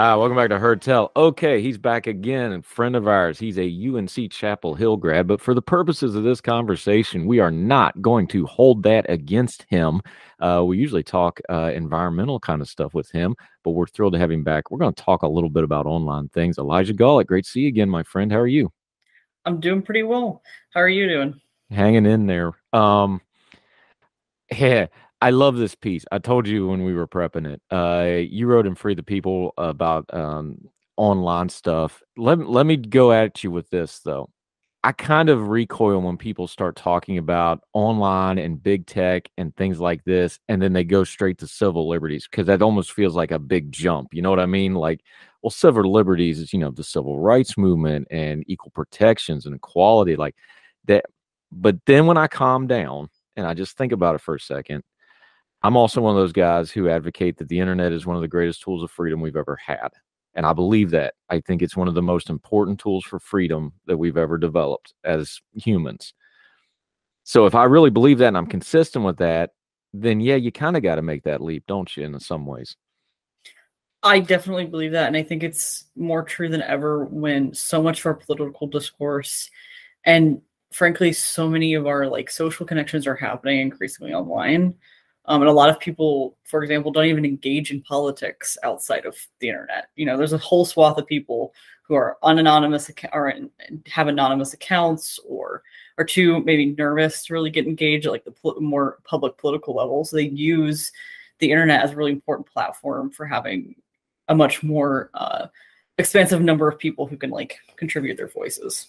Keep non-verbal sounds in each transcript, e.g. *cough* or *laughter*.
Ah, welcome back to Heard Tell. Okay, he's back again, a friend of ours. He's a UNC Chapel Hill grad, but for the purposes of this conversation, we are not going to hold that against him. Uh, we usually talk uh, environmental kind of stuff with him, but we're thrilled to have him back. We're going to talk a little bit about online things. Elijah Gullett, great to see you again, my friend. How are you? I'm doing pretty well. How are you doing? Hanging in there. Um, *laughs* yeah, I love this piece. I told you when we were prepping it. Uh, you wrote in Free the People about um, online stuff. Let let me go at you with this though. I kind of recoil when people start talking about online and big tech and things like this, and then they go straight to civil liberties because that almost feels like a big jump. You know what I mean? Like, well, civil liberties is you know the civil rights movement and equal protections and equality, like that. But then when I calm down and I just think about it for a second, I'm also one of those guys who advocate that the internet is one of the greatest tools of freedom we've ever had. And I believe that. I think it's one of the most important tools for freedom that we've ever developed as humans. So if I really believe that and I'm consistent with that, then yeah, you kind of got to make that leap, don't you, in some ways? I definitely believe that. And I think it's more true than ever when so much of our political discourse and frankly, so many of our like social connections are happening increasingly online. Um, and a lot of people, for example, don't even engage in politics outside of the internet. You know, there's a whole swath of people who are unanonymous or have anonymous accounts or are too maybe nervous to really get engaged at like the pol- more public political level. So they use the internet as a really important platform for having a much more uh, expansive number of people who can like contribute their voices.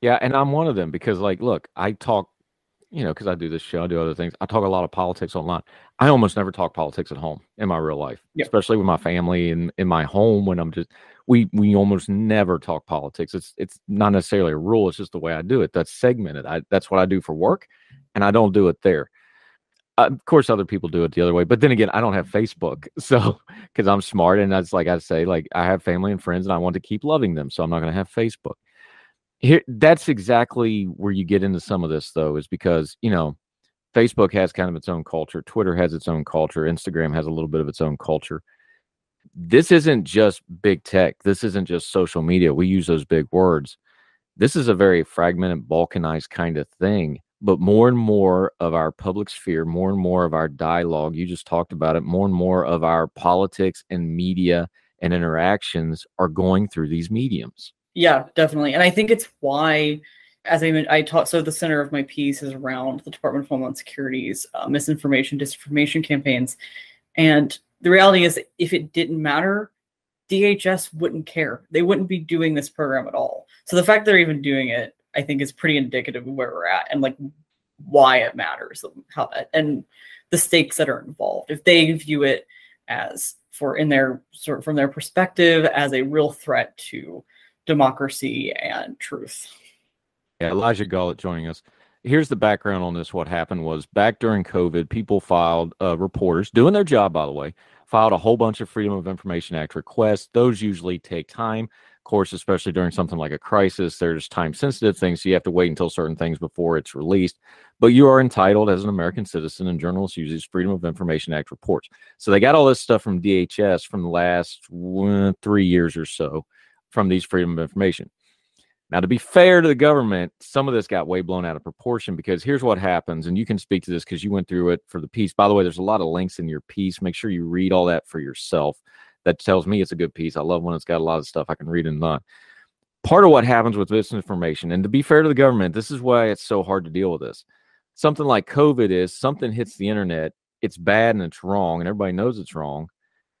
Yeah, and I'm one of them because, like, look, I talk, you know, because I do this show, I do other things. I talk a lot of politics online. I almost never talk politics at home in my real life, Yep. especially with my family and in my home when I'm just we we almost never talk politics. It's it's not necessarily a rule. It's just the way I do it. That's segmented. I that's what I do for work, and I don't do it there. Uh, of course, other people do it the other way, but then again, I don't have Facebook, *laughs* so because I'm smart and that's like I say, like I have family and friends, and I want to keep loving them, so I'm not going to have Facebook here that's exactly where you get into some of this though is because you know facebook has kind of its own culture twitter has its own culture instagram has a little bit of its own culture. This isn't just big tech this isn't just social media we use those big words. This is a very fragmented balkanized kind of thing but more and more of our public sphere more and more of our dialogue you just talked about it more and more of our politics and media and interactions are going through these mediums Yeah, definitely. And I think it's why, as I I taught, so the center of my piece is around the Department of Homeland Security's uh, misinformation, disinformation campaigns. And the reality is, if it didn't matter, DHS wouldn't care. They wouldn't be doing this program at all. So the fact they're even doing it, I think, is pretty indicative of where we're at and like why it matters, how that, and the stakes that are involved. If they view it as for in their sort of from their perspective as a real threat to democracy and truth. Yeah, Elijah Gullett joining us. Here's the background on this. What happened was back during COVID, people filed, uh, reporters doing their job, by the way, filed a whole bunch of Freedom of Information Act requests. Those usually take time. Of course, especially during something like a crisis, there's time sensitive things. So you have to wait until certain things before it's released. But you are entitled as an American citizen, and journalists use these Freedom of Information Act reports. So they got all this stuff from DHS from the last uh, three years or so from these Freedom of Information. Now, to be fair to the government, some of this got way blown out of proportion because here's what happens, and you can speak to this because you went through it for the piece. By the way, there's a lot of links in your piece. Make sure you read all that for yourself. that tells me it's a good piece. I love when it's got a lot of stuff I can read and not. Part of what happens with misinformation, and to be fair to the government, this is why it's so hard to deal with this. Something like COVID is something hits the internet, it's bad and it's wrong, and everybody knows it's wrong.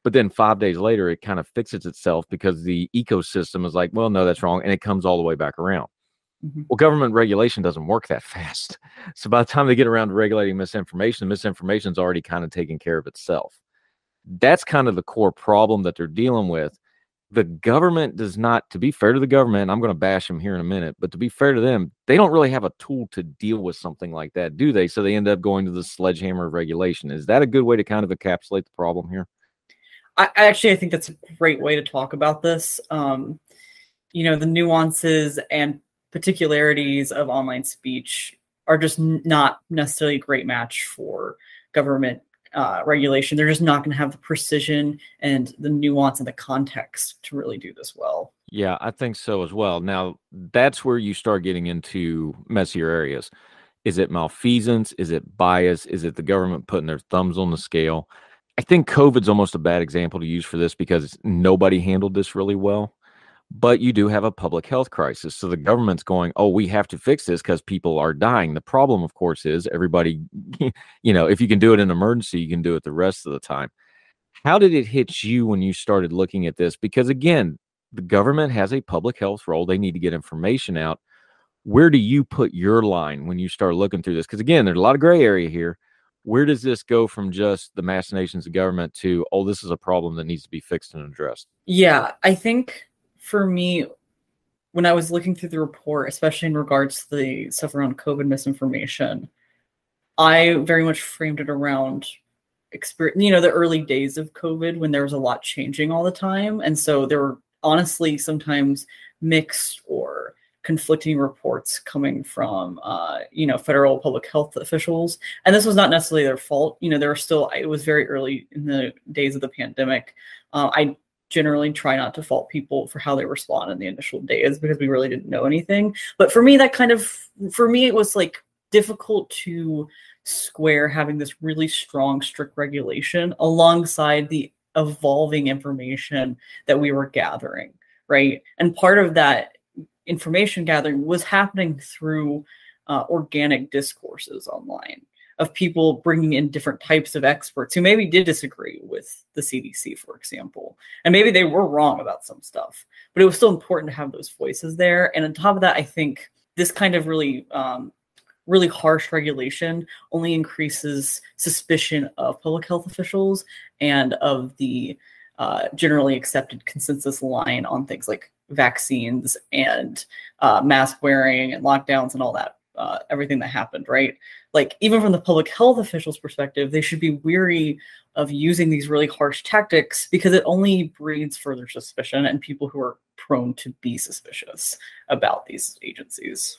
But then five days later, it kind of fixes itself because the ecosystem is like, well, no, that's wrong. And it comes all the way back around. Mm-hmm. Well, government regulation doesn't work that *laughs* fast. So by the time they get around to regulating misinformation, misinformation is already kind of taking care of itself. That's kind of the core problem that they're dealing with. The government does not, to be fair to the government, I'm going to bash them here in a minute, but to be fair to them, they don't really have a tool to deal with something like that, do they? So they end up going to the sledgehammer of regulation. Is that a good way to kind of encapsulate the problem here? I, actually I think that's a great way to talk about this. Um, you know, the nuances and particularities of online speech are just not necessarily a great match for government uh, regulation. They're just not going to have the precision and the nuance and the context to really do this well. Yeah, I think so as well. Now, that's where you start getting into messier areas. Is it malfeasance? Is it bias? Is it the government putting their thumbs on the scale? I think COVID's almost a bad example to use for this because nobody handled this really well but you do have a public health crisis. So the government's going, oh, we have to fix this because people are dying. The problem, of course, is everybody, *laughs* you know, if you can do it in emergency, you can do it the rest of the time. How did it hit you when you started looking at this? Because again, the government has a public health role. They need to get information out. Where do you put your line when you start looking through this? Because again, there's a lot of gray area here. Where does this go from just the machinations of government to, oh, this is a problem that needs to be fixed and addressed? Yeah, I think for me, when I was looking through the report, especially in regards to the stuff around COVID misinformation, I very much framed it around experience, you know, the early days of COVID when there was a lot changing all the time. And so there were honestly sometimes mixed or conflicting reports coming from uh, you know federal public health officials and this was not necessarily their fault you know there were still it was very early in the days of the pandemic uh, i generally try not to fault people for how they respond in the initial days because we really didn't know anything. But for me, that kind of for me it was like difficult to square having this really strong, strict regulation alongside the evolving information that we were gathering, right? And part of that information gathering was happening through uh, organic discourses online of people bringing in different types of experts who maybe did disagree with the CDC, for example. And maybe they were wrong about some stuff, but it was still important to have those voices there. And on top of that, I think this kind of really, um, really harsh regulation only increases suspicion of public health officials and of the uh, generally accepted consensus line on things like vaccines and uh, mask wearing and lockdowns and all that uh, everything that happened, right? Like, even from the public health officials' perspective, they should be weary of using these really harsh tactics because it only breeds further suspicion and people who are prone to be suspicious about these agencies.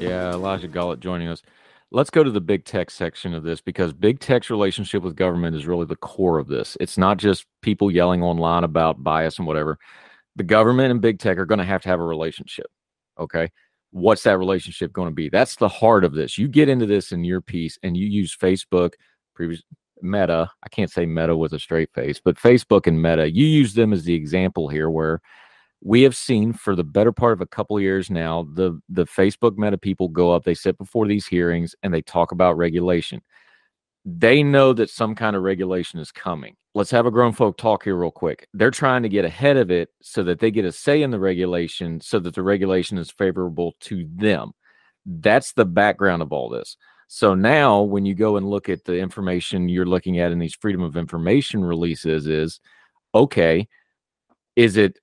Yeah, Elijah Gullett joining us. Let's go to the big tech section of this because big tech's relationship with government is really the core of this. It's not just people yelling online about bias and whatever. The government and big tech are going to have to have a relationship. Okay. What's that relationship going to be? That's the heart of this. You get into this in your piece and you use Facebook, previous Meta. I can't say Meta with a straight face, but Facebook and Meta, you use them as the example here where we have seen for the better part of a couple years now the the facebook meta people go up they sit before these hearings and they talk about regulation they know that some kind of regulation is coming. Let's have a grown folk talk here, real quick. They're trying to get ahead of it so that they get a say in the regulation so that the regulation is favorable to them. That's the background of all this. So now, when you go and look at the information you're looking at in these freedom of information releases, is okay, is it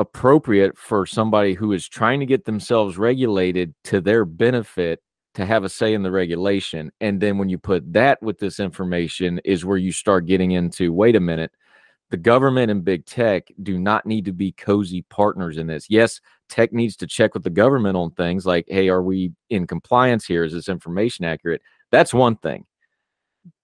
appropriate for somebody who is trying to get themselves regulated to their benefit to have a say in the regulation. And then when you put that with this information, is where you start getting into wait a minute, the government and big tech do not need to be cozy partners in this. Yes, tech needs to check with the government on things like, hey, are we in compliance here? Is this information accurate? That's one thing.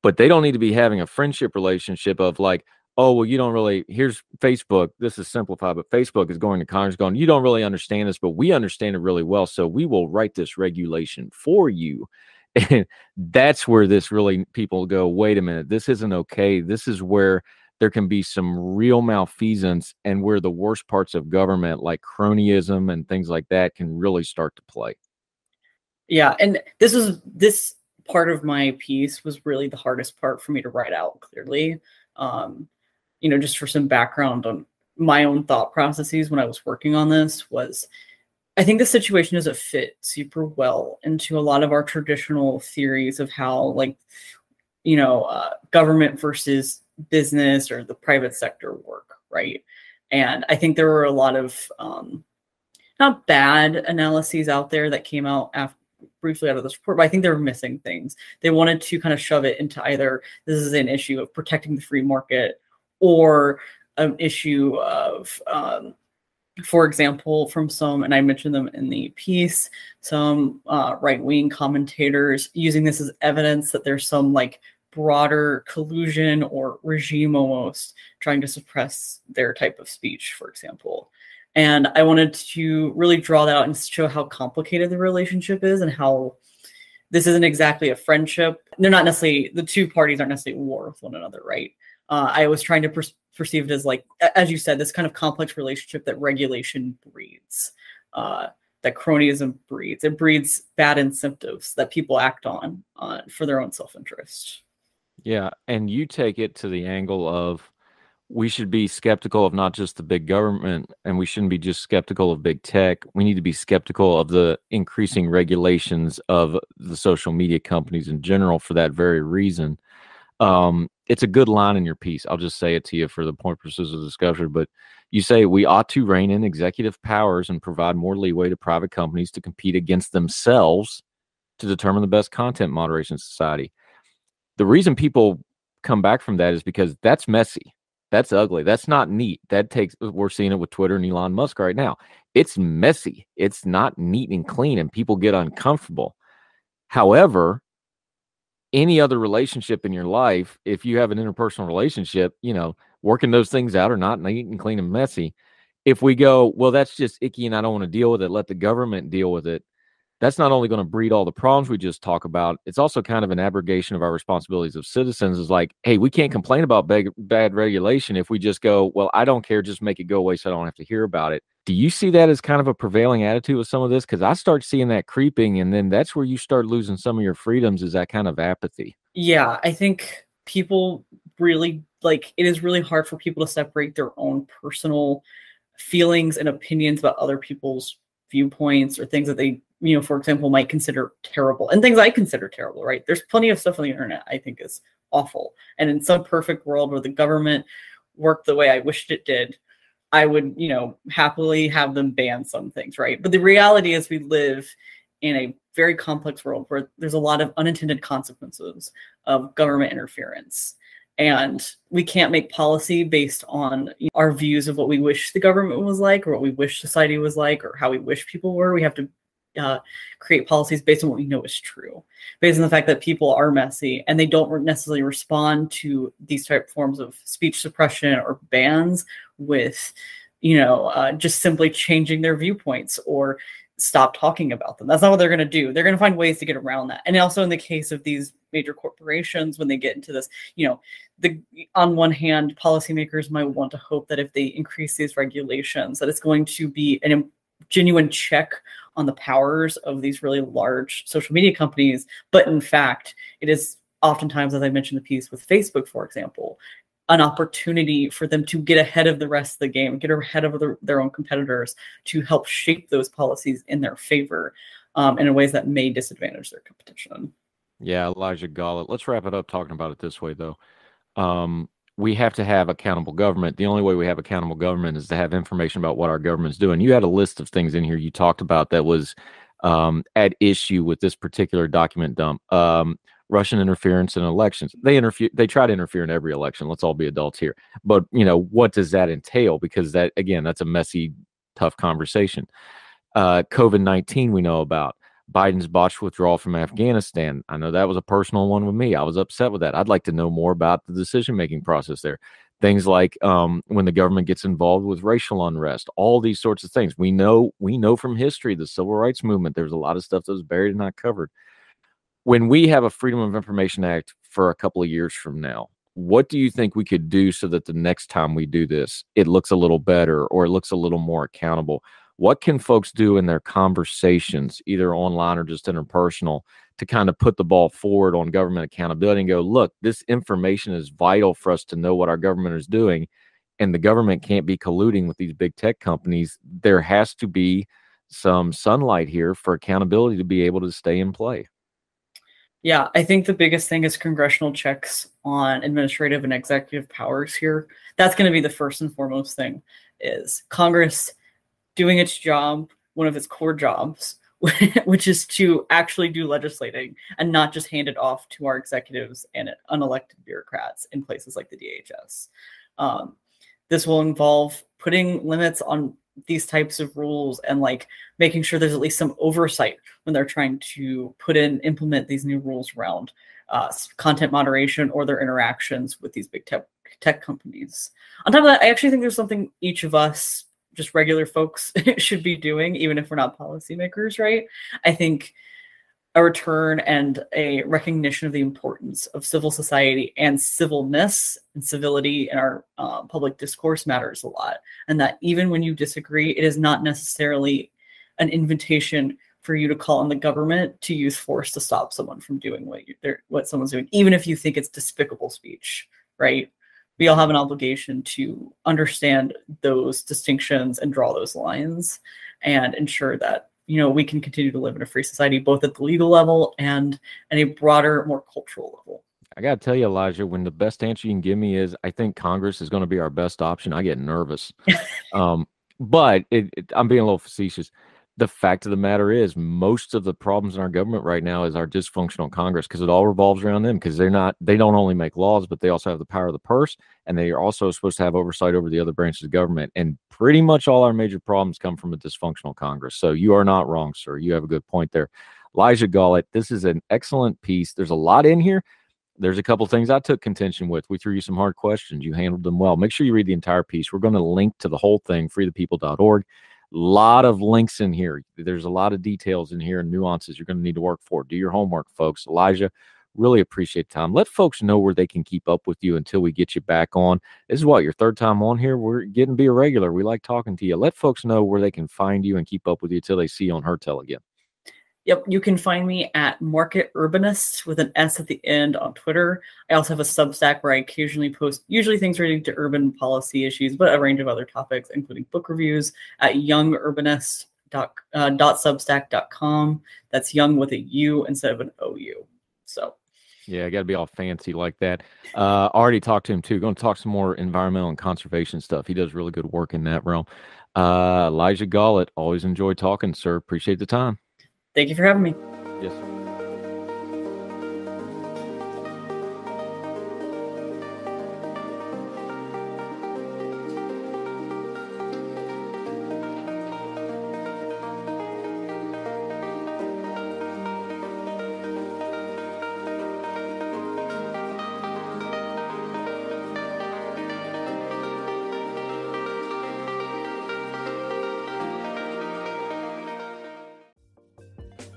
But they don't need to be having a friendship relationship of like, oh well you don't really here's facebook this is simplified but facebook is going to congress going you don't really understand this but we understand it really well so we will write this regulation for you. And that's where this really people go wait a minute this isn't okay. This is where there can be some real malfeasance and where the worst parts of government like cronyism and things like that can really start to play. Yeah and this is this part of my piece was really the hardest part for me to write out clearly. Um, you know, just for some background on my own thought processes when I was working on this was I think the situation doesn't fit super well into a lot of our traditional theories of how like you know uh, government versus business or the private sector work, right? And I think there were a lot of um, not bad analyses out there that came out after briefly out of this report, but I think they were missing things. They wanted to kind of shove it into either this is an issue of protecting the free market or an issue of um, for example, from some, and I mentioned them in the piece, some uh, right wing commentators using this as evidence that there's some like broader collusion or regime almost trying to suppress their type of speech, for example. And I wanted to really draw that out and show how complicated the relationship is and how this isn't exactly a friendship. They're not necessarily, the two parties aren't necessarily at war with one another, right? Uh, I was trying to per- perceive it as like, as you said, this kind of complex relationship that regulation breeds, uh, that cronyism breeds. It breeds bad incentives that people act on uh, for their own self interest. Yeah, and you take it to the angle of we should be skeptical of not just the big government and we shouldn't be just skeptical of big tech. We need to be skeptical of the increasing regulations of the social media companies in general for that very reason. Um, it's a good line in your piece. I'll just say it to you for the point purposes of discussion. But you say we ought to rein in executive powers and provide more leeway to private companies to compete against themselves to determine the best content moderation society. The reason people come back from that is because that's messy. That's ugly. That's not neat. That takes, we're seeing it with Twitter and Elon Musk right now. It's messy. It's not neat and clean, and people get uncomfortable. However, any other relationship in your life, if you have an interpersonal relationship, you know, working those things out or not neat and clean and messy. If we go, well, that's just icky and I don't want to deal with it, let the government deal with it. That's not only going to breed all the problems we just talk about, it's also kind of an abrogation of our responsibilities of citizens. Is like, hey, we can't complain about bad, bad regulation if we just go, well, I don't care, just make it go away so I don't have to hear about it. Do you see that as kind of a prevailing attitude with some of this? Because I start seeing that creeping, and then that's where you start losing some of your freedoms. Is that kind of apathy? Yeah, I think people really like it is really hard for people to separate their own personal feelings and opinions about other people's viewpoints or things that they, you know, for example, might consider terrible and things I consider terrible, right? There's plenty of stuff on the internet I think is awful. And in some perfect world where the government worked the way I wished it did, I would, you know, happily have them ban some things, right? But the reality is we live in a very complex world where there's a lot of unintended consequences of government interference. And we can't make policy based on our views of what we wish the government was like, or what we wish society was like, or how we wish people were. We have to uh, create policies based on what we know is true, based on the fact that people are messy and they don't necessarily respond to these type forms of speech suppression or bans with, you know, uh, just simply changing their viewpoints or stop talking about them. That's not what they're going to do. They're going to find ways to get around that. And also in the case of these major corporations, when they get into this, you know, the on one hand, policymakers might want to hope that if they increase these regulations, that it's going to be an genuine check on the powers of these really large social media companies. But in fact, it is oftentimes, as I mentioned the piece with Facebook, for example, an opportunity for them to get ahead of the rest of the game, get ahead of the, their own competitors to help shape those policies in their favor um, in ways that may disadvantage their competition. Yeah, Elijah Gollett. Let's wrap it up talking about it this way, though. Um, we have to have accountable government. The only way we have accountable government is to have information about what our government's doing. You had a list of things in here you talked about that was um, at issue with this particular document dump. Um, Russian interference in elections. They interfere. They try to interfere in every election. Let's all be adults here. But you know what does that entail? Because that again, that's a messy, tough conversation. Uh, COVID nineteen, we know about. Biden's botched withdrawal from Afghanistan. I know that was a personal one with me. I was upset with that. I'd like to know more about the decision making process there. Things like um, when the government gets involved with racial unrest, all these sorts of things. We know we know from history the civil rights movement. There's a lot of stuff that was buried and not covered. When we have a Freedom of Information Act for a couple of years from now, what do you think we could do so that the next time we do this, it looks a little better or it looks a little more accountable? What can folks do in their conversations, either online or just interpersonal, to kind of put the ball forward on government accountability and go, look, this information is vital for us to know what our government is doing. And the government can't be colluding with these big tech companies. There has to be some sunlight here for accountability to be able to stay in play. Yeah, I think the biggest thing is congressional checks on administrative and executive powers here. That's going to be the first and foremost thing is Congress doing its job, one of its core jobs, *laughs* which is to actually do legislating and not just hand it off to our executives and unelected bureaucrats in places like the DHS. Um, this will involve putting limits on these types of rules and like making sure there's at least some oversight when they're trying to put in implement these new rules around uh, content moderation or their interactions with these big tech tech companies. On top of that, I actually think there's something each of us just regular folks *laughs* should be doing, even if we're not policymakers, right? I think a return and a recognition of the importance of civil society and civilness and civility in our uh, public discourse matters a lot. And that even when you disagree, it is not necessarily an invitation for you to call on the government to use force to stop someone from doing what you, what someone's doing, even if you think it's despicable speech, right? We all have an obligation to understand those distinctions and draw those lines and ensure that you know we can continue to live in a free society both at the legal level and at a broader more cultural level. I gotta tell you elijah when the best answer you can give me is i think congress is going to be our best option i get nervous. *laughs* Um, but it, it, i'm being a little facetious the fact of the matter is most of the problems in our government right now is our dysfunctional congress because it all revolves around them because they're not they don't only make laws but they also have the power of the purse and they are also supposed to have oversight over the other branches of government and pretty much all our major problems come from a dysfunctional congress so you are not wrong sir you have a good point there elijah gollett this is an excellent piece there's a lot in here there's a couple things I took contention with. We threw you some hard questions. You handled them well. Make sure you read the entire piece. We're going to link to the whole thing, freethepeople.org lot of links in here. There's a lot of details in here and nuances you're going to need to work for. Do your homework, folks. Elijah, really appreciate time. Let folks know where they can keep up with you until we get you back on. This is what your third time on here. We're getting to be a regular. We like talking to you. Let folks know where they can find you and keep up with you until they see you on Heard again. Yep, you can find me at Market Urbanist with an S at the end on Twitter. I also have a Substack where I occasionally post usually things relating to urban policy issues, but a range of other topics, including book reviews at yungurbanist.substack.com. Uh, That's young with a U instead of an OU. So yeah, got to be all fancy like that. Uh, already talked to him too. Going to talk some more environmental and conservation stuff. He does really good work in that realm. Uh, Elijah Gollett, always enjoy talking, sir. Appreciate the time. Thank you for having me. Yes.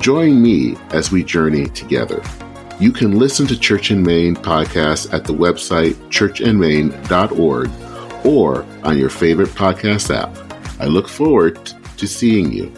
Join me as we journey together. You can listen to Church and Main podcast at the website churchandmain.org or on your favorite podcast app. I look forward to seeing you.